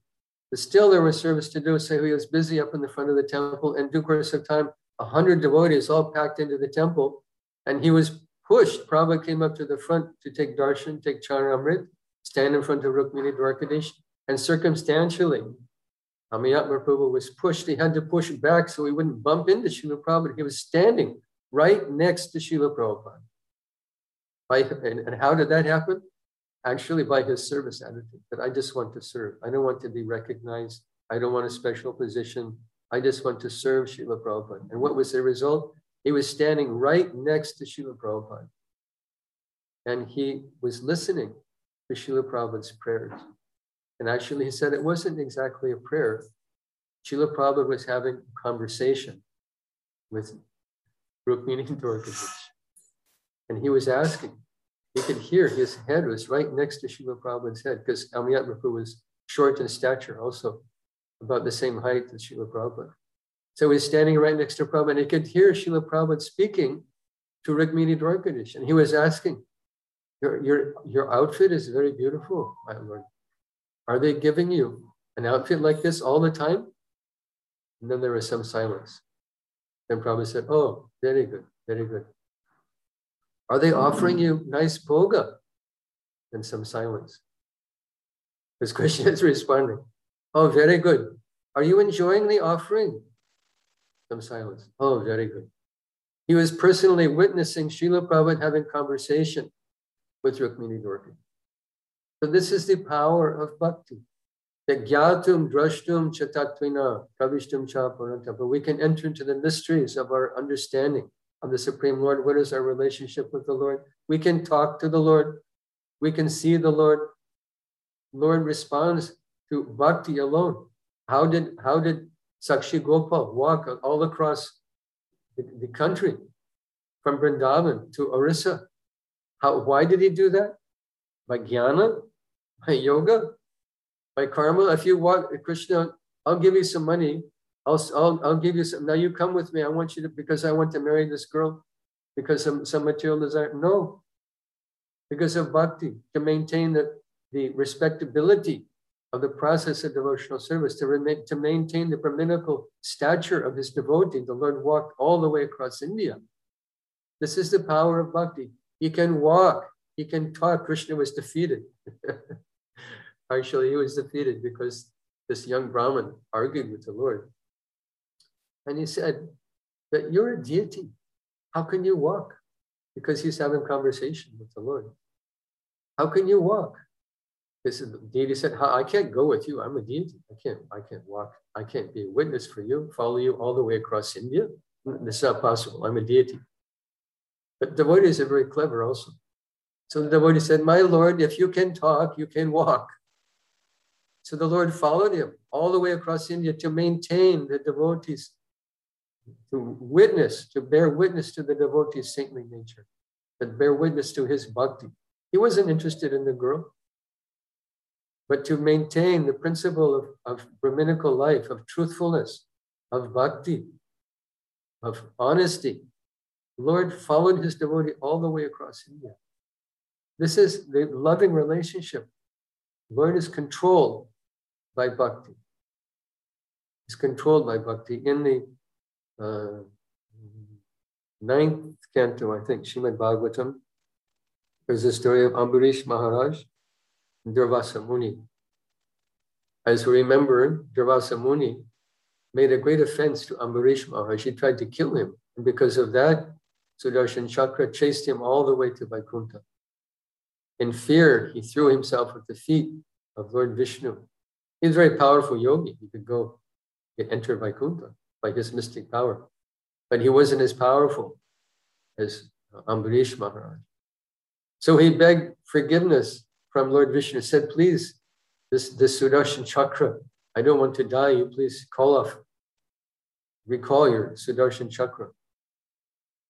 But still, there was service to do. So he was busy up in the front of the temple. And due course of time, a hundred devotees all packed into the temple. And he was pushed. Prabhupada came up to the front to take darshan, take charanamrit, stand in front of Rukmini Dwarkadish. And circumstantially, Amiyatma Prabhu was pushed. He had to push back so he wouldn't bump into Srila Prabhupada. He was standing right next to Srila Prabhupada. By, and, and how did that happen? Actually, by his service attitude, that I just want to serve. I don't want to be recognized. I don't want a special position. I just want to serve Srila Prabhupada. And what was the result? He was standing right next to Srila Prabhupada. And he was listening to Srila Prabhupada's prayers. And actually, he said it wasn't exactly a prayer. Srila Prabhupada was having a conversation with Rukmini Dwarkadish. And he was asking, he could hear his head was right next to Srila Prabhupada's head because Amiyat was short in stature, also about the same height as Srila Prabhupada. So he was standing right next to Prabhupada and he could hear Srila Prabhupada speaking to Rukmini Dwarkadish. And he was asking, your, your, your outfit is very beautiful, my Lord. Are they giving you an outfit like this all the time? And then there was some silence. Then Prabhupada said, Oh, very good, very good. Are they offering you nice bhoga? And some silence. This Krishna is responding, Oh, very good. Are you enjoying the offering? Some silence. Oh, very good. He was personally witnessing Srila Prabhupada having conversation with Rukmini Dwarka. So this is the power of bhakti. That gyatum drashtum chatatvina pravishtum cha But We can enter into the mysteries of our understanding of the Supreme Lord. What is our relationship with the Lord? We can talk to the Lord. We can see the Lord. Lord responds to bhakti alone. How did how did Sakshi Gopal walk all across the, the country from Vrindavan to Orissa. How, why did he do that? By jnana, by yoga, by karma. If you want, Krishna, I'll give you some money. I'll, I'll, I'll give you some. Now you come with me. I want you to, because I want to marry this girl, because some, some material desire. No, because of bhakti, to maintain the, the respectability of the process of devotional service to, remain, to maintain the Brahminical stature of his devotee. The Lord walked all the way across India. This is the power of bhakti. He can walk, he can talk. Krishna was defeated. Actually, he was defeated because this young Brahmin argued with the Lord. And he said that you're a deity. How can you walk? Because he's having conversation with the Lord. How can you walk? This is deity said, I can't go with you. I'm a deity. I can't, I can't walk. I can't be a witness for you, follow you all the way across India. This is not possible. I'm a deity. But devotees are very clever also. So the devotee said, My Lord, if you can talk, you can walk. So the Lord followed him all the way across India to maintain the devotees, to witness, to bear witness to the devotee's saintly nature, to bear witness to his bhakti. He wasn't interested in the girl but to maintain the principle of, of Brahminical life, of truthfulness, of bhakti, of honesty. Lord followed his devotee all the way across India. This is the loving relationship. Lord is controlled by bhakti. He's controlled by bhakti. In the uh, ninth canto, I think, Shrimad Bhagavatam, there's a story of Ambarish Maharaj and Durvasa Muni. As we remember, Durvasa Muni made a great offense to Ambarish Maharaj. He tried to kill him. And because of that, Sudarshan Chakra chased him all the way to Vaikuntha. In fear, he threw himself at the feet of Lord Vishnu. He's a very powerful yogi. He could go enter Vaikuntha by his mystic power. But he wasn't as powerful as uh, Ambarish Maharaj. So he begged forgiveness from Lord Vishnu said, please, this, this Sudarshan Chakra, I don't want to die. You please call off, recall your Sudarshan Chakra.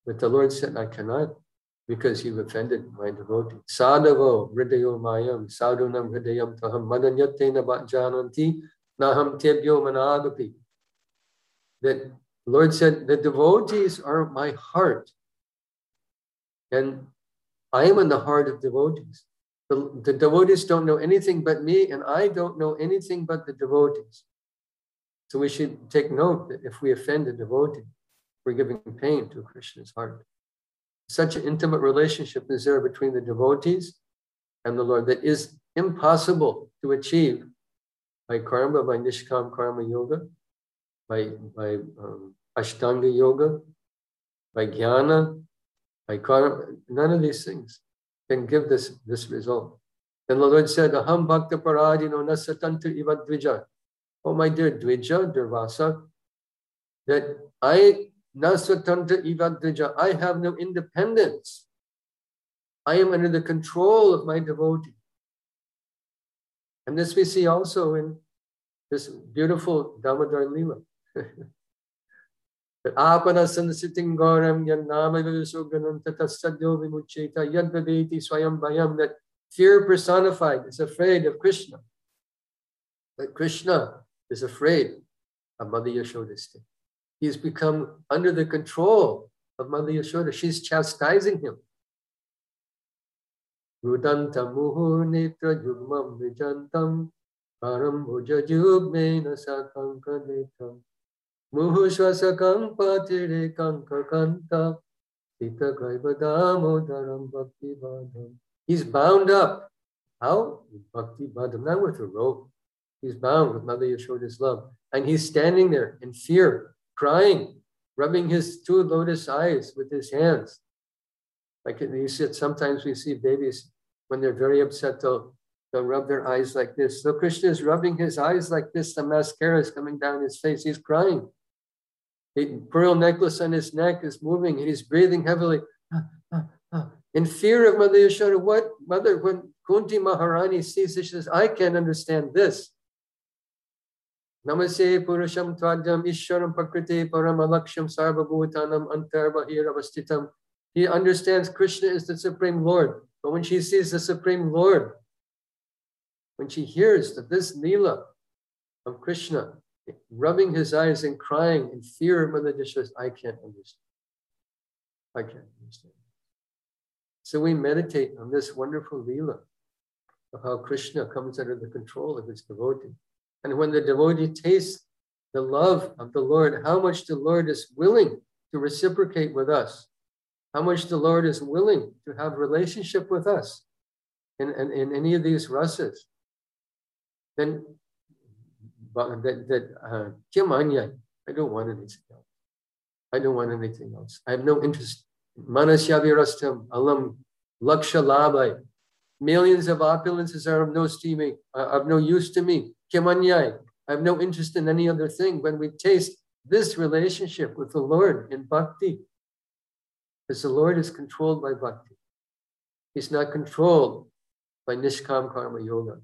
But the Lord said, I cannot because you've offended my devotee. Sadhavo hridayo mayam sadhunam hridayam taham madanyatena jananti naham tebyo managapi. That Lord said, the devotees are my heart. And I am in the heart of devotees. The, the devotees don't know anything but me, and I don't know anything but the devotees. So we should take note that if we offend a devotee, we're giving pain to Krishna's heart. Such an intimate relationship is there between the devotees and the Lord that is impossible to achieve by karma, by nishkam karma yoga, by, by um, ashtanga yoga, by jnana, by karma, none of these things can give this, this result. Then the Lord said, Aham bhakta paradino nasatantra iva dvija. Oh, my dear Dvija, Durvasa, that I, nasatantra iva dvija, I have no independence. I am under the control of my devotee. And this we see also in this beautiful Damodar Lila. Apanasanasiting Goram Yanama Visuganam Tatasadyo Vimucheta Yadvadeti Swayam Bayam that fear personified is afraid of Krishna. But Krishna is afraid of Mother He's become under the control of Mother Yashoda. She's chastising him. Muhu netra yugmam vijantam param netam Muhushwasakam patire kanka kanta Sita Bhakti Badam. He's bound up. How? Bhakti Badam, not with a rope. He's bound with Mother Yashoda's love. And he's standing there in fear, crying, rubbing his two lotus eyes with his hands. Like you said, sometimes we see babies when they're very upset, they'll, they'll rub their eyes like this. So Krishna is rubbing his eyes like this. The mascara is coming down his face. He's crying. The pearl necklace on his neck is moving he's breathing heavily. In fear of Mother Yashoda, what mother, when Kunti Maharani sees this, she says, I can't understand this. Namase Purusham Tvadyam Ishwaram Pakriti Paramalaksham Sarvabhutanam Antarbahiravastitam. He understands Krishna is the Supreme Lord. But when she sees the Supreme Lord, when she hears that this Leela of Krishna rubbing his eyes and crying in fear of Mother Yashoda. I can't understand. I can't understand. So we meditate on this wonderful Leela of how Krishna comes under the control of his devotee. And when the devotee tastes the love of the Lord, how much the Lord is willing to reciprocate with us, how much the Lord is willing to have relationship with us in, in, in any of these rasas, then that, that uh, I don't want anything else. I don't want anything else. I have no interest. Manasyavirastam alam laksha labai Millions of opulences are of no steaming, uh, of no use to me. Kimanyai. I have no interest in any other thing when we taste this relationship with the Lord in bhakti. Because the Lord is controlled by bhakti. He's not controlled by nishkam karma yoga.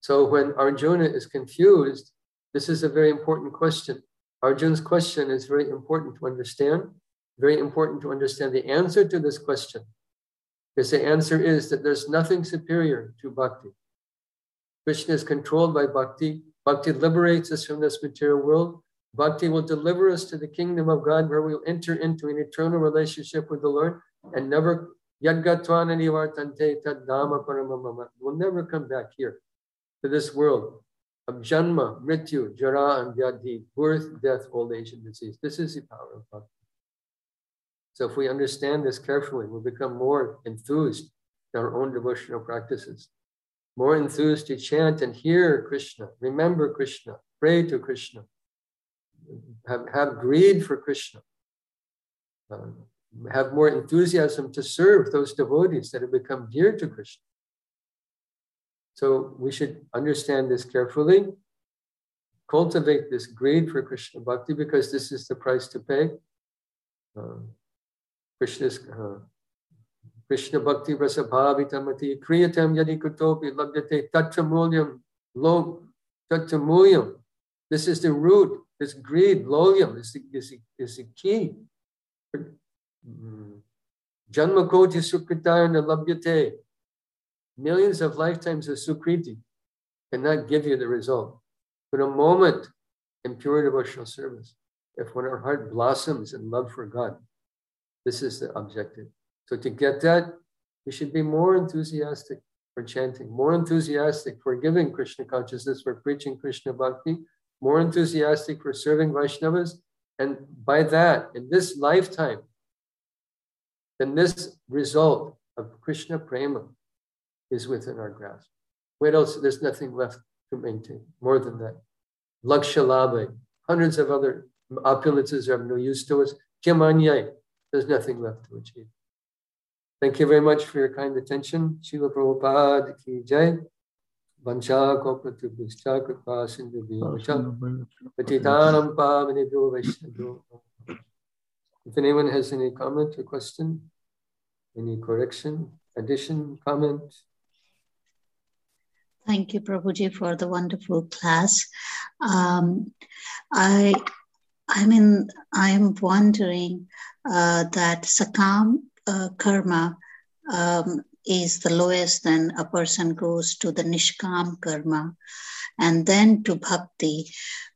So when Arjuna is confused, this is a very important question. Arjuna's question is very important to understand, very important to understand the answer to this question. Because the answer is that there's nothing superior to bhakti. Krishna is controlled by bhakti. Bhakti liberates us from this material world. Bhakti will deliver us to the kingdom of God where we'll enter into an eternal relationship with the Lord and never. We'll never come back here to this world of janma, mrityu, jara, and vyadhi, birth, death, old age, and disease. This is the power of bhakti. So if we understand this carefully, we'll become more enthused in our own devotional practices, more enthused to chant and hear Krishna, remember Krishna, pray to Krishna, have, have greed for Krishna, uh, have more enthusiasm to serve those devotees that have become dear to Krishna. So we should understand this carefully, cultivate this greed for Krishna bhakti because this is the price to pay. Uh, Krishna's uh, Krishna bhakti rasa bhavitamati kriyatam yadi kutopi labdate tatramulyam lo tatramulyam. This is the root. This greed, loyam, is the, is the, is the key. Mm. Janma koti sukritayana labhyate. Millions of lifetimes of Sukriti cannot give you the result. But a moment in pure devotional service, if when our heart blossoms in love for God, this is the objective. So to get that, we should be more enthusiastic for chanting, more enthusiastic for giving Krishna consciousness, for preaching Krishna bhakti, more enthusiastic for serving Vaishnavas. And by that, in this lifetime, then this result of Krishna prema is within our grasp. What else? There's nothing left to maintain more than that. Lakshalabha, hundreds of other opulences are of no use to us. Kimanyai, there's nothing left to achieve. Thank you very much for your kind attention. Srila Prabhupada ki jai. Vancha kopratubhischa kripa sindhu Patitanam pavanebhyo vaishnavyo. If anyone has any comment or question, any correction, addition, comment, Thank you, Prabhuji, for the wonderful class. Um, I, I mean, I am wondering uh, that sakam uh, karma um, is the lowest, then a person goes to the nishkam karma, and then to bhakti.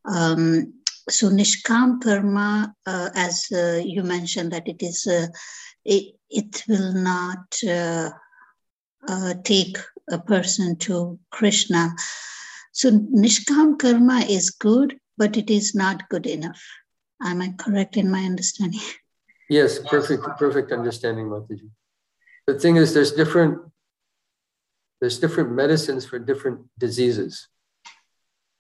Um, so nishkam karma, uh, as uh, you mentioned, that it is, uh, it, it will not uh, take a person to Krishna. So Nishkam karma is good, but it is not good enough. Am I correct in my understanding? Yes, perfect, perfect understanding, Mataji. The thing is, there's different, there's different medicines for different diseases,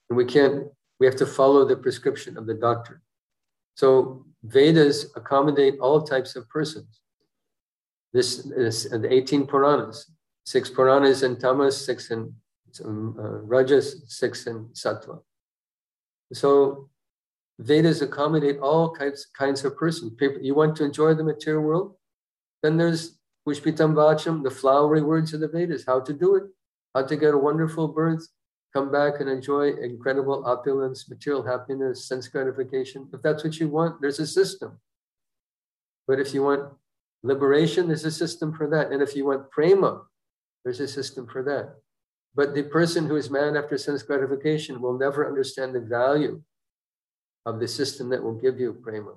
and we can't. We have to follow the prescription of the doctor. So Vedas accommodate all types of persons. This is the 18 Puranas six Puranas in Tamas, six in um, uh, Rajas, six in Sattva. So Vedas accommodate all kinds, kinds of persons. People, you want to enjoy the material world? Then there's Pushpitam Vacham, the flowery words of the Vedas, how to do it, how to get a wonderful birth, come back and enjoy incredible opulence, material happiness, sense gratification. If that's what you want, there's a system. But if you want liberation, there's a system for that. And if you want prema, there's a system for that. But the person who is mad after sense gratification will never understand the value of the system that will give you prema.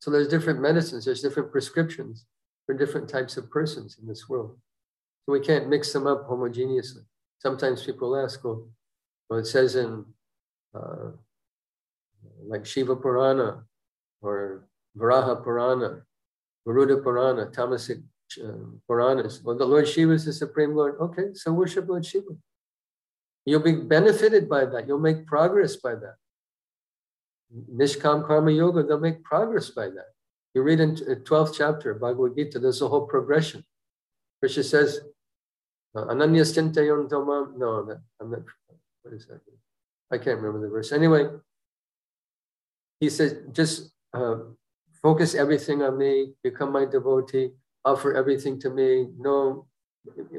So there's different medicines, there's different prescriptions for different types of persons in this world. So we can't mix them up homogeneously. Sometimes people ask, well, well it says in uh, like Shiva Purana or Varaha Purana, Garuda Purana, Tamasic um, Puranas. Well, the Lord Shiva is the Supreme Lord. Okay, so worship Lord Shiva. You'll be benefited by that. You'll make progress by that. Nishkam Karma Yoga, they'll make progress by that. You read in 12th chapter, Bhagavad Gita, there's a whole progression. Krishna says, Uh, Ananyas Chintayon No, I'm not. What is that? I can't remember the verse. Anyway, he says, just uh, focus everything on me, become my devotee, offer everything to me, no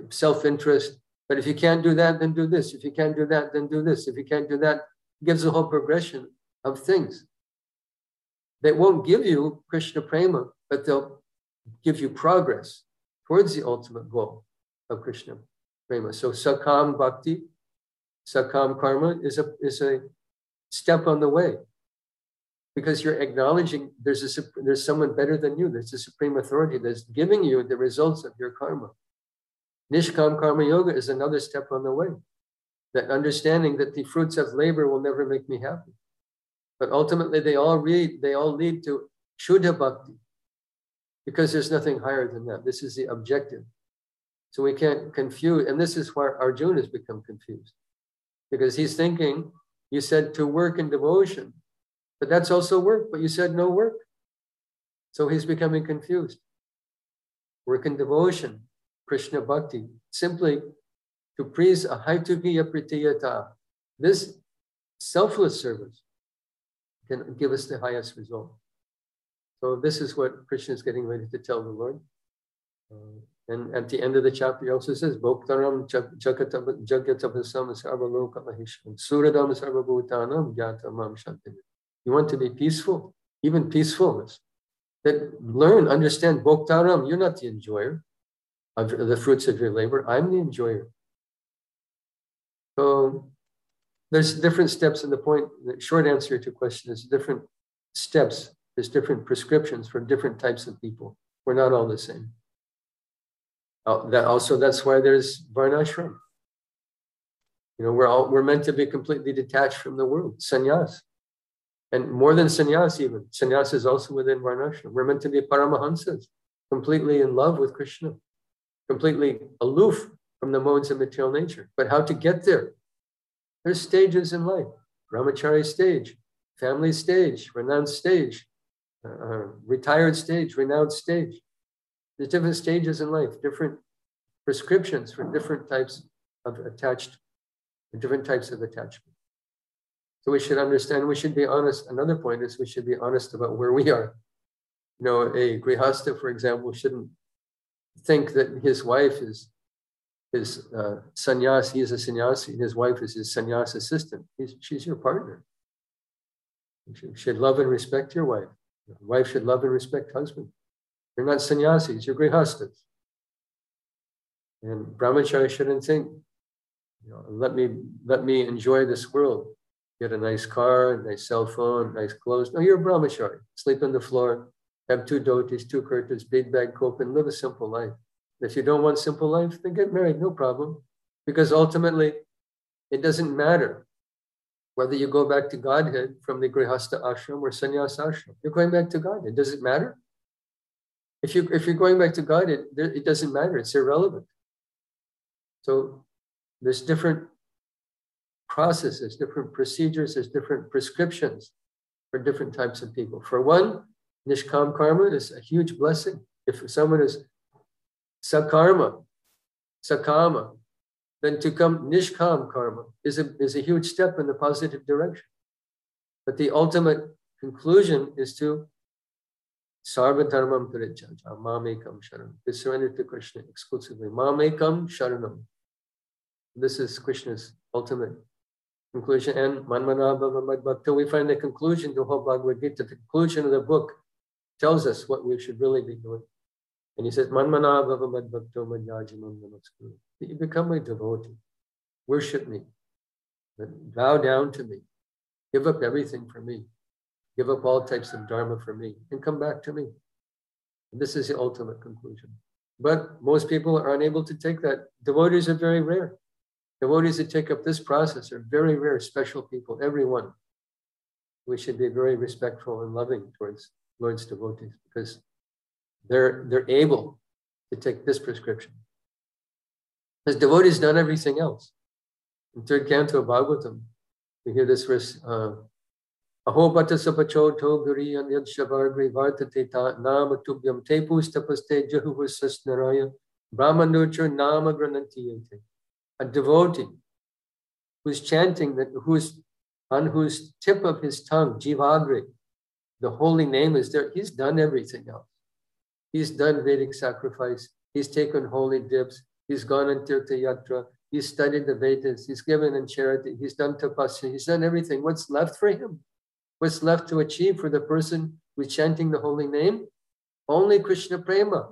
self interest. But if you can't do that, then do this. If you can't do that, then do this. If you can't do that, gives a whole progression of things. They won't give you Krishna prema, but they'll give you progress towards the ultimate goal of Krishna prema. So sakam bhakti, sakam karma is a is a step on the way because you're acknowledging there's a there's someone better than you. There's a supreme authority that's giving you the results of your karma. Nishkam karma yoga is another step on the way. That understanding that the fruits of labor will never make me happy. But ultimately, they all read, they all lead to Shuddha Bhakti, because there's nothing higher than that. This is the objective. So we can't confuse, and this is where Arjuna has become confused. Because he's thinking, you said to work in devotion, but that's also work, but you said no work. So he's becoming confused. Work in devotion, Krishna Bhakti, simply to please a haitukiya pritiyata. This selfless service can give us the highest result. So this is what Krishna is getting ready to tell the Lord. Uh, and at the end of the chapter, he also says, Bhoktaram jagatabhasam sarvaloka mahisham suradam sarvabhutanam gyatamam shantim. You want to be peaceful, even peacefulness. Then learn, understand, Bhoktaram, you're not the enjoyer of the fruits of your labor. I'm the enjoyer. So there's different steps in the point. The short answer to your question is different steps. There's different prescriptions for different types of people. We're not all the same. Uh, that also, that's why there's varnashram. You know, we're all we're meant to be completely detached from the world, sannyas. And more than sannyas, even sannyas is also within varnashram. We're meant to be paramahansas, completely in love with Krishna, completely aloof from the modes of material nature. But how to get there? There's stages in life brahmachari stage, family stage, renounced stage, uh, retired stage, renounced stage. There's different stages in life, different prescriptions for different types of attached, different types of attachment. So we should understand, we should be honest. Another point is we should be honest about where we are. You know, a grihasta, for example, shouldn't think that his wife is his uh, sannyas, he is a sannyasi, his wife is his sannyas assistant. He's, she's your partner. You should love and respect your wife. Your wife should love and respect husband. You're not sannyasis, you're grihastas. And brahmachari shouldn't think, you know, let me let me enjoy this world. Get a nice car, nice cell phone, nice clothes. No, you're a brahmachari. Sleep on the floor, have two dhotis, two kurtas, big bag cope, and live a simple life. If you don't want simple life, then get married, no problem. Because ultimately, it doesn't matter whether you go back to Godhead from the Grihasta ashram or Sannyas ashram. You're going back to Godhead. Does it matter? If, you, if you're going back to Godhead, it doesn't matter. It's irrelevant. So there's different processes, different procedures, there's different prescriptions for different types of people. For one, Nishkam karma is a huge blessing. If someone is sakarma, sakama, then to come nishkam karma is a, is a huge step in the positive direction. But the ultimate conclusion is to sarvadharmam parichaja, mamekam sharanam, to surrender to Krishna exclusively. Mamekam sharanam. This is Krishna's ultimate conclusion. And manmanabha bhakta, we find the conclusion to whole Bhagavad Gita, the conclusion of the book tells us what we should really be doing. And he says, namaskuru. You become my devotee. Worship me. Bow down to me. Give up everything for me. Give up all types of dharma for me and come back to me. And this is the ultimate conclusion. But most people are unable to take that. Devotees are very rare. Devotees that take up this process are very rare, special people, everyone. We should be very respectful and loving towards Lord's devotees because they're, they're able to take this prescription. Because devotees done everything else. In third canto Bhagavatam, we hear this verse, uh, Aho sapacho to guri anyad shavargri vartate ta nama tubhyam te pustapaste jahuvasas naraya Brahmanutra Nama Granantiyate. A devotee who's chanting that who's on whose tip of his tongue, Jivagri, the holy name is there. He's done everything else. He's done Vedic sacrifice. He's taken holy dips. He's gone on Tirtha Yatra. He's studied the Vedas. He's given in charity. He's done tapasya. He's done everything. What's left for him? What's left to achieve for the person who's chanting the holy name? Only Krishna Prema.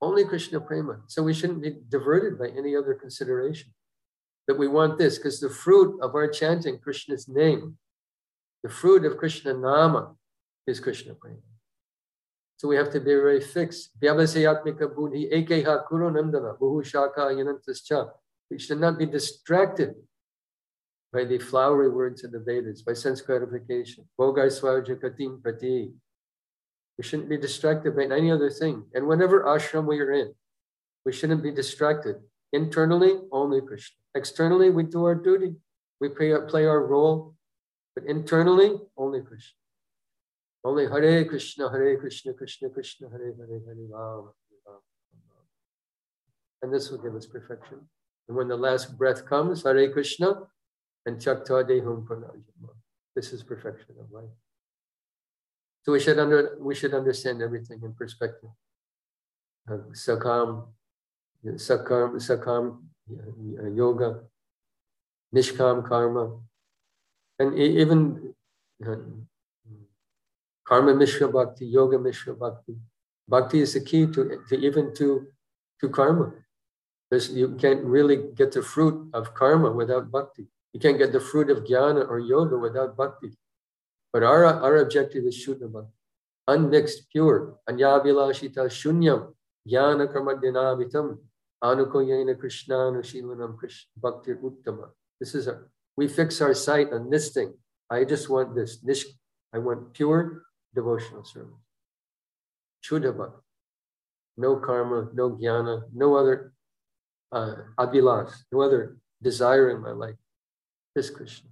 Only Krishna Prema. So we shouldn't be diverted by any other consideration. That we want this, because the fruit of our chanting Krishna's name, the fruit of Krishna Nama is Krishna Prema. So we have to be very fixed. We should not be distracted by the flowery words in the Vedas, by sense gratification. We shouldn't be distracted by any other thing. And whenever ashram we are in, we shouldn't be distracted. Internally, only Krishna. Externally, we do our duty. We play our, play our role. But internally, only Krishna. Only Hare Krishna, Hare Krishna, Krishna Krishna, Hare Hare, Hare Ram, And this will give us perfection. And when the last breath comes, Hare Krishna, and Chakta Dehum Pranajama. This is perfection of life. So we should under we should understand everything in perspective. Uh, sakam, sakam, sakam uh, yoga, nishkam karma, and even uh, Karma Mishra Bhakti, Yoga Mishra Bhakti. Bhakti is the key to, to even to, to karma. There's, you can't really get the fruit of karma without bhakti. You can't get the fruit of jnana or yoga without bhakti. But our, our objective is Shuddha Bhakti, unmixed, pure. Anyavilashita shunyam, jnana karma dinavitam, anukoyena krishnanu shilanam krishna bhakti uttama. This is our, we fix our sight on this thing. I just want this. Nish, I want pure devotional service. Shuddha bhakti. No karma, no jnana, no other uh, abhilas, no other desire in my life. This Krishna.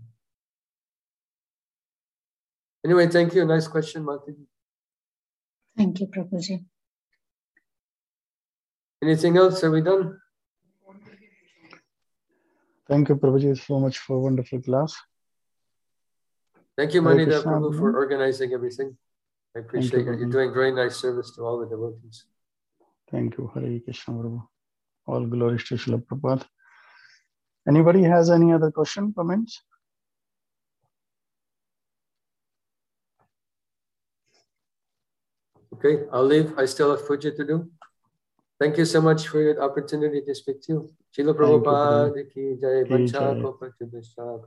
Anyway, thank you. Nice question, Mataji. Thank you, Prabhuji. Anything else? Are we done? Thank you, Prabhuji, so much for wonderful class. Thank you, Manida Prabhu, for organizing everything. I appreciate you. You're doing very nice service to all the devotees. Thank you, Hare Krishna Prabhu. All glories to Srila Prabhupada. Anybody has any other question, comments? Okay, I'll leave. I still have puja to do. Thank you so much for your opportunity to speak to you. Srila Prabhupada ki jai, Kopa Chudasha.